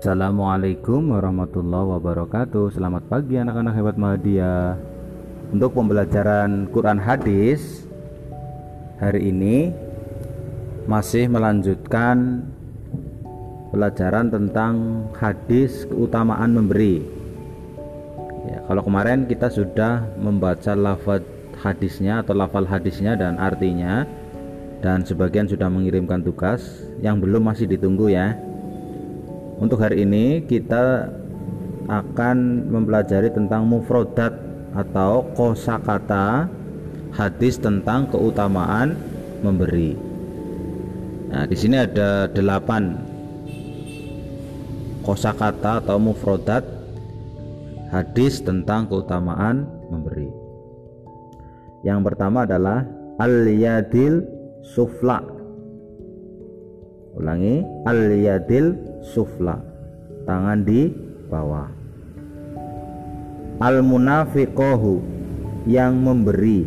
Assalamualaikum warahmatullahi wabarakatuh. Selamat pagi anak-anak hebat Mahdia Untuk pembelajaran Quran Hadis Hari ini Masih melanjutkan Pelajaran tentang hadis keutamaan memberi. Ya, Kalau kemarin kita sudah membaca lafaz hadisnya atau lafal hadisnya dan artinya dan sebagian sudah mengirimkan tugas yang belum masih ditunggu ya untuk hari ini kita akan mempelajari tentang mufrodat atau kosakata hadis tentang keutamaan memberi. Nah di sini ada delapan kosakata atau mufrodat hadis tentang keutamaan memberi. Yang pertama adalah al-yadil sufla. Ulangi al-yadil sufla. Tangan di bawah. Al-munafiqohu yang memberi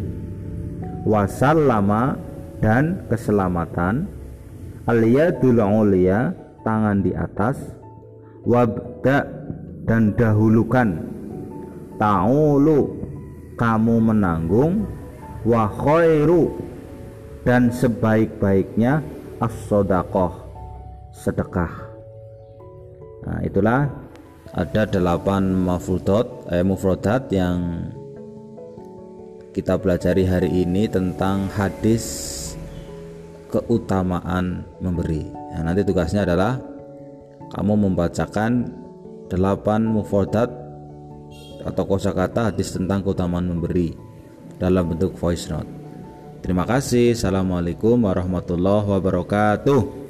wasallama dan keselamatan. Al-yadul ulia tangan di atas. Wabda dan dahulukan. Ta'ulu kamu menanggung. Wa khairu dan sebaik-baiknya as-sodaqoh sedekah nah itulah ada delapan mafudot eh, mufrodat yang kita pelajari hari ini tentang hadis keutamaan memberi nah, nanti tugasnya adalah kamu membacakan delapan mufrodat atau kosakata hadis tentang keutamaan memberi dalam bentuk voice note Terima kasih. Assalamualaikum warahmatullahi wabarakatuh.